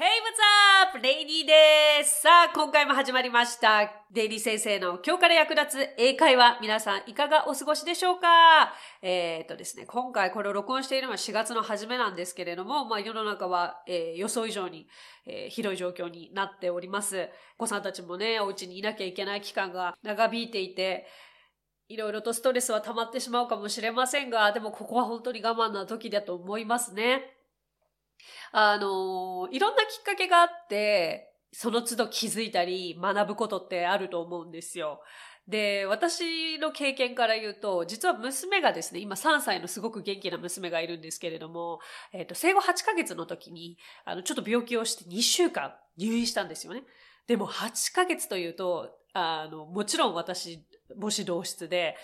Hey, what's up? レイニーです。さあ、今回も始まりました。デイリー先生の今日から役立つ英会話。皆さん、いかがお過ごしでしょうか？えー、っとですね、今回これを録音しているのは4月の初めなんですけれども、まあ世の中は、えー、予想以上に、えー、広い状況になっております。お子さんたちもね、お家にいなきゃいけない期間が長引いていて、いろいろとストレスは溜まってしまうかもしれませんが、でもここは本当に我慢な時だと思いますね。あの、いろんなきっかけがあって、その都度気づいたり学ぶことってあると思うんですよ。で、私の経験から言うと、実は娘がですね、今3歳のすごく元気な娘がいるんですけれども、えっ、ー、と、生後8ヶ月の時に、あの、ちょっと病気をして2週間入院したんですよね。でも8ヶ月というと、あの、もちろん私、母子同室で、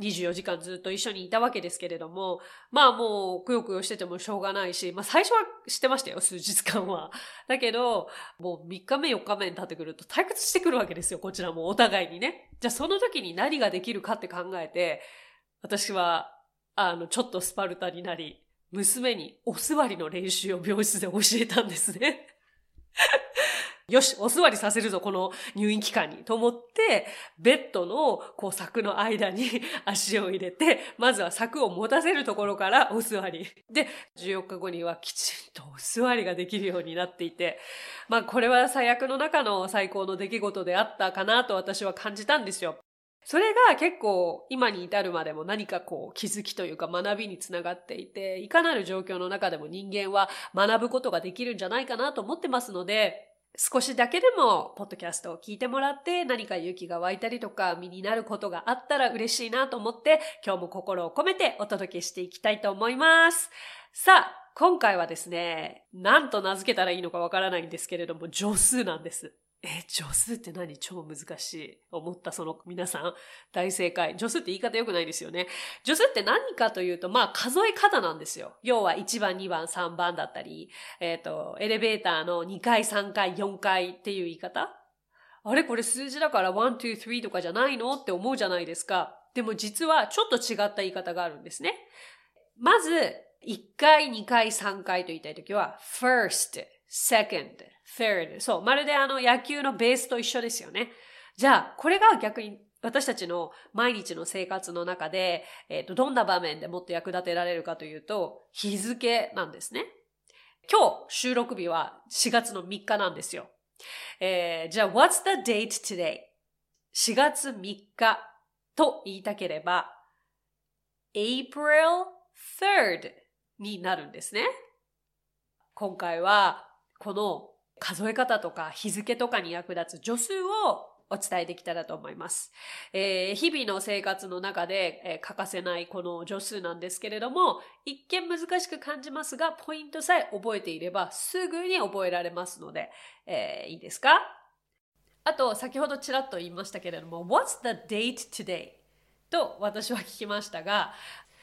24時間ずっと一緒にいたわけですけれども、まあもうくよくよしててもしょうがないし、まあ最初はしてましたよ、数日間は。だけど、もう3日目4日目に経ってくると退屈してくるわけですよ、こちらもお互いにね。じゃあその時に何ができるかって考えて、私は、あの、ちょっとスパルタになり、娘にお座りの練習を病室で教えたんですね。よし、お座りさせるぞ、この入院期間に。と思って、ベッドの、こう、柵の間に 足を入れて、まずは柵を持たせるところからお座り。で、14日後にはきちんとお座りができるようになっていて、まあ、これは最悪の中の最高の出来事であったかなと私は感じたんですよ。それが結構今に至るまでも何かこう気づきというか学びにつながっていて、いかなる状況の中でも人間は学ぶことができるんじゃないかなと思ってますので、少しだけでも、ポッドキャストを聞いてもらって、何か勇気が湧いたりとか、身になることがあったら嬉しいなと思って、今日も心を込めてお届けしていきたいと思います。さあ、今回はですね、何と名付けたらいいのかわからないんですけれども、助数なんです。え、助数って何？超難しい。思ったその皆さん、大正解。助数って言い方良くないですよね。助数って何かというと、まあ数え方なんですよ。要は1番、2番、3番だったり、えっ、ー、と、エレベーターの2回、3回、4回っていう言い方あれ？これ数字だから1、2、3とかじゃないのって思うじゃないですか。でも実はちょっと違った言い方があるんですね。まず、1回、2回、3回と言いたいときは、first, second, third。そう。まるであの野球のベースと一緒ですよね。じゃあ、これが逆に私たちの毎日の生活の中で、えっ、ー、と、どんな場面でもっと役立てられるかというと、日付なんですね。今日、収録日は4月の3日なんですよ。えー、じゃあ、what's the date today? 4月3日と言いたければ、April 3rd になるんですね。今回はこの数え方とか日付とかに役立つ助数をお伝えできたらと思います。えー、日々の生活の中で、えー、欠かせないこの助数なんですけれども、一見難しく感じますが、ポイントさえ覚えていればすぐに覚えられますので、えー、いいですか？あと、先ほどちらっと言いましたけれども、What's the date today? と私は聞きましたが、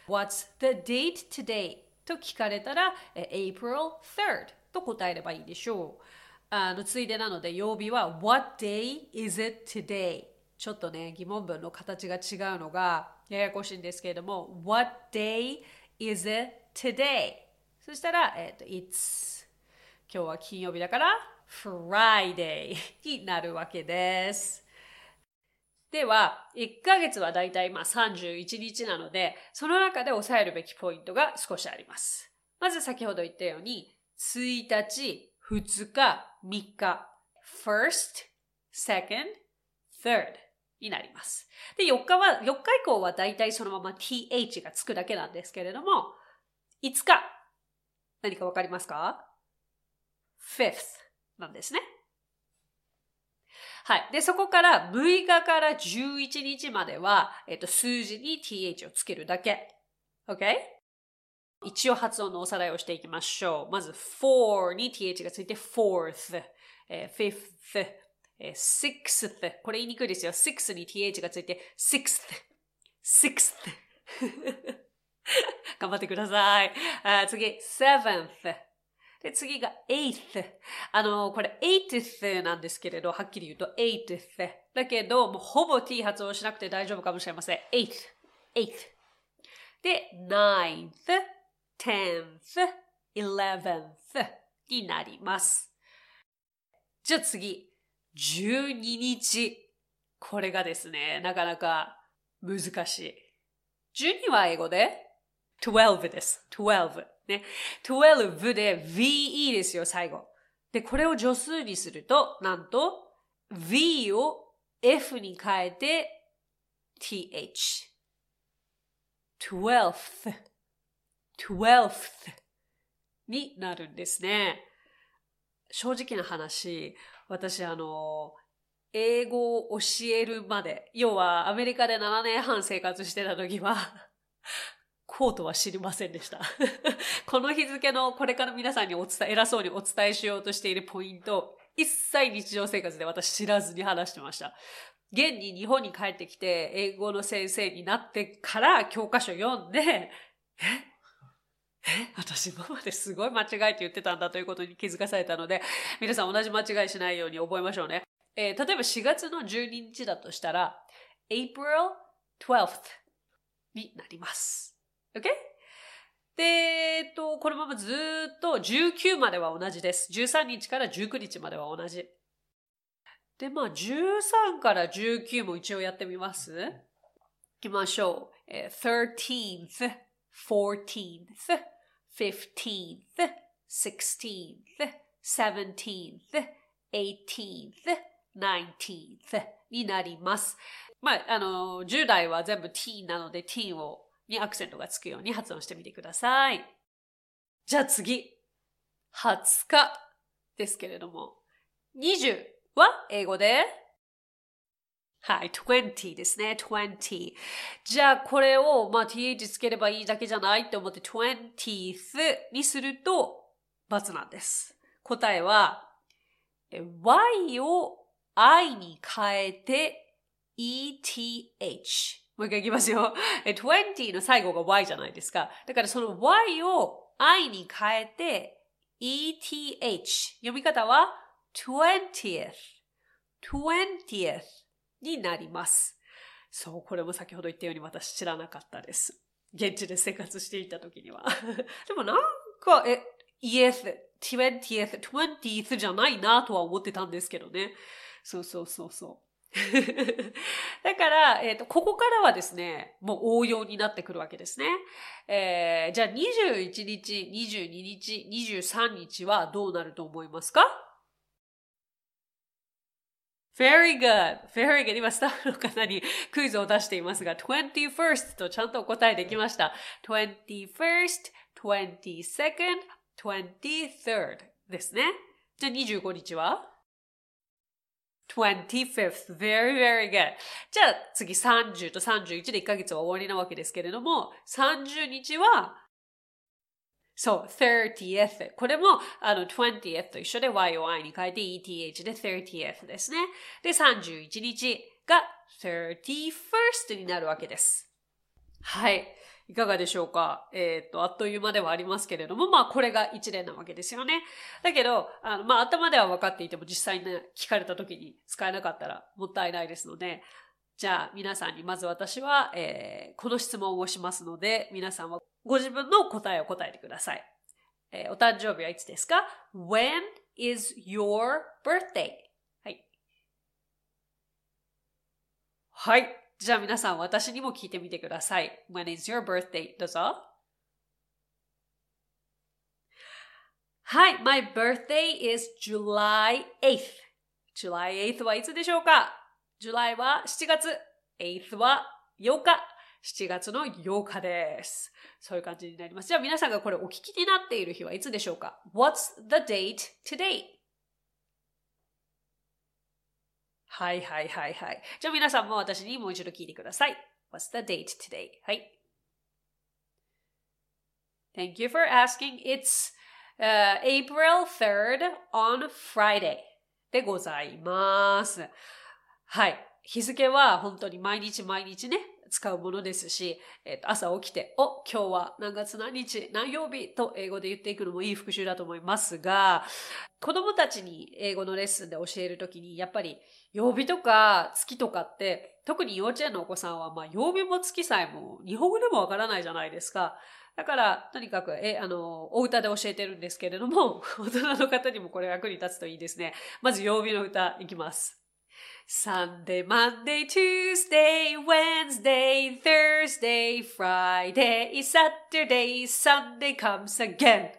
What's the date today? と聞かれたら、April 3rd と答えればいいでしょう。あのついでなので曜日は What day is it today? ちょっとね疑問文の形が違うのがややこしいんですけれども What day is it today? そしたら、えっ、と It's 今日は金曜日だから Friday になるわけです。では、1ヶ月はだいたいまあ31日なので、その中で押さえるべきポイントが少しあります。まず先ほど言ったように、1日、2日、3日。first, second, third になります。で、4日は、4日以降はだいたいそのまま th がつくだけなんですけれども、5日。何かわかりますか ?fifth なんですね。はい。で、そこから6日から11日までは、えっと、数字に th をつけるだけ。OK? 一応発音のおさらいをしていきましょう。まず、for に th がついて fourth、えー、fifth、えー、sixth。これ言いにくいですよ。six に th がついて sixth、sixth。頑張ってください。あ次、seventh。で、次が eighth。あの、これ eighth なんですけれど、はっきり言うと eighth。だけど、もうほぼ t 発音しなくて大丈夫かもしれません。eighth。eighth。で、ninth。Tenth, eleventh になります。じゃあ次、12日。これがですね、なかなか難しい。12は英語で？12です。12。ね。12で ve ですよ、最後。で、これを助数にすると、なんと v を f に変えて th。twelfth, twelfth になるんですね。正直な話、私あの、英語を教えるまで、要はアメリカで7年半生活してた時は、こうとは知りませんでした。この日付のこれから皆さんにお伝え、偉そうにお伝えしようとしているポイント、一切日常生活で私知らずに話してました。現に日本に帰ってきて英語の先生になってから教科書読んで、え？え私今まですごい間違えて言ってたんだということに気づかされたので、皆さん同じ間違いしないように覚えましょうね。えー、例えば4月の12日だとしたら、April 12th になります。OK? で、えっと、このままずっと19までは同じです。13日から19日までは同じ。で、まあ、13から19も一応やってみます行きましょう。えー、fourteenth, fifteenth, sixteenth, seventeenth, eighteenth, nineteenth になります。まあ、あの、10代は全部 t なので t をにアクセントがつくように発音してみてください。じゃあ次。20日ですけれども。20は英語で？はい、20ですね。20。じゃあ、これを、まあ、th つければいいだけじゃないって思って 20th にすると、×なんです。答えは、y を i に変えて eth。もう一回いきますよ。20の最後が y じゃないですか。だからその y を i に変えて eth。読み方は 20th, twentieth になります。そう、これも先ほど言ったように私知らなかったです。現地で生活していた時には。でもなんか、え、eth, twentieth, twentieth じゃないなとは思ってたんですけどね。そうそうそうそう。だから、えっ、ー、と、ここからはですね、もう応用になってくるわけですね。えー、じゃあ21日、22日、23日はどうなると思いますか？Very good! Very good! 今スタッフの方にクイズを出していますが、21st とちゃんとお答えできました。21st, 22nd, 23rd ですね。じゃあ25日は？25th. Very, very good. じゃあ次30と31で1ヶ月は終わりなわけですけれども、30日はそう、30th。これも、あの、20th と一緒で YOI に変えて ETH で 30th ですね。で、31日が 31st になるわけです。はい。いかがでしょうか？えっ、ー、と、あっという間ではありますけれども、まあ、これが一連なわけですよね。だけど、あの、まあ、頭では分かっていても実際に聞かれた時に使えなかったらもったいないですので、じゃあ皆さんにまず私は、えー、この質問をしますので、皆さんはご自分の答えを答えてください。えー、お誕生日はいつですか ?When is your birthday? はい。はい。じゃあ皆さん私にも聞いてみてください。When is your birthday? どうぞ。はい。My birthday is July 8th. July 8th はいつでしょうか？?July は7月。8th は8日。7月の8日です。そういう感じになります。じゃあ皆さんがこれお聞きになっている日はいつでしょうか ?What's the date today? はいはいはいはい。じゃあ皆さんも私にもう一度聞いてください。What's the date today? はい。Thank you for asking. It's、uh, April 3rd on Friday でございます。はい。日付は本当に毎日毎日ね、使うものですし、えっ、と、朝起きて、お、今日は何月何日、何曜日と英語で言っていくのもいい復習だと思いますが、子供たちに英語のレッスンで教えるときに、やっぱり曜日とか月とかって、特に幼稚園のお子さんは、まあ、曜日も月さえも日本語でもわからないじゃないですか。だから、とにかく、え、あの、お歌で教えてるんですけれども、大人の方にもこれ役に立つといいですね。まず曜日の歌いきます。Sunday, Monday, Tuesday, Wednesday, Thursday, Friday, Saturday, Sunday comes again.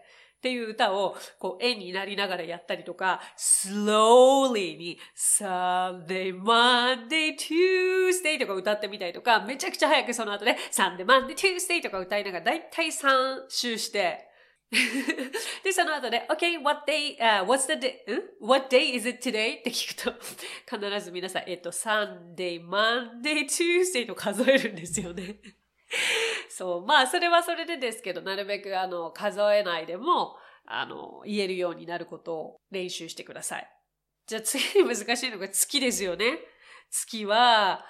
っていう歌を、こう、絵になりながらやったりとか、slowly に、Sunday, Monday, Tuesday とか歌ってみたりとか、めちゃくちゃ早くその後で、Sunday, Monday, Tuesday とか歌いながら、だいたい3周して、で、その後で、OK, what day, uh, what's the day, what day is it today? って聞くと、必ず皆さん、えっと、Sunday, Monday, Tuesday と数えるんですよね。そう、まあ、それはそれでですけど、なるべく、あの、数えないでも、あの、言えるようになることを練習してください。じゃあ次に難しいのが月ですよね。月は、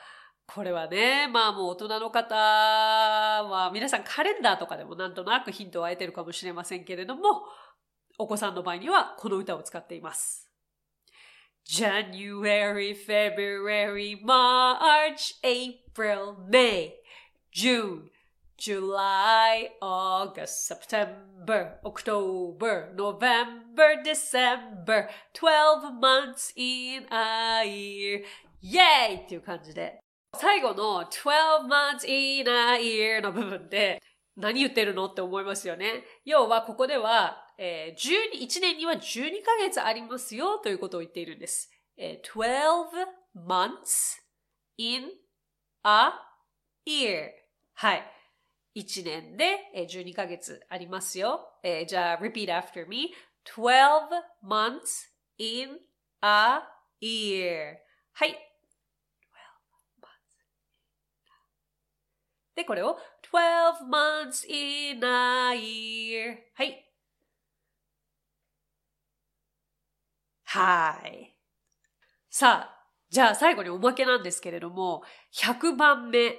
これはね、まあもう大人の方は皆さんカレンダーとかでもなんとなくヒントを得てるかもしれませんけれども、お子さんの場合にはこの歌を使っています。January, February, March, April, May, June, July, August, September, October, November, December, 12 months in a year. イェイっていう感じで最後の12 months in a year の部分で何言ってるのって思いますよね。要はここでは、えー、12 1年には12ヶ月ありますよということを言っているんです。えー、12 months in a year はい。1年で12ヶ月ありますよ。えー、じゃあ、repeat after me. 12 months in a year はい。で、これを12 months in a year. はい。はい。さあ、じゃあ最後におまけなんですけれども、100番目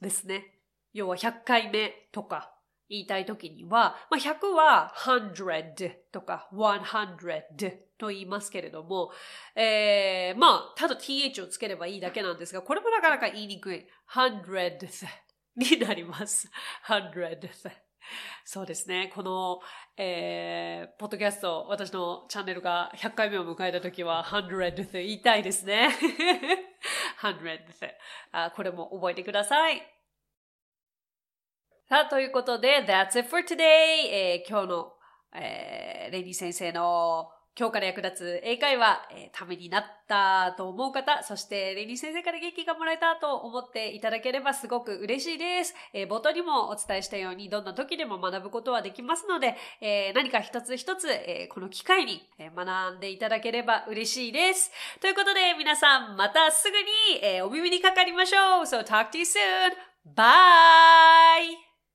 ですね。要は100回目とか言いたいときには、まあ、100は100とか100と言いますけれども、えー、まあ、ただ th をつければいいだけなんですが、これもなかなか言いにくい。100になります。100 そうですね。この、えー、ポッドキャスト、私のチャンネルが100回目を迎えたときは、100言いたいですね。100あこれも覚えてください。さあ、ということで、That's it for today! えー、今日の、えー、レイニー先生の今日から役立つ英会話、えー、ためになったと思う方、そしてレニー先生から元気がもらえたと思っていただければすごく嬉しいです。えー、冒頭にもお伝えしたように、どんな時でも学ぶことはできますので、えー、何か一つ一つ、えこの機会に学んでいただければ嬉しいです。ということで、皆さんまたすぐに、えお耳にかかりましょう。So talk to you soon! Bye!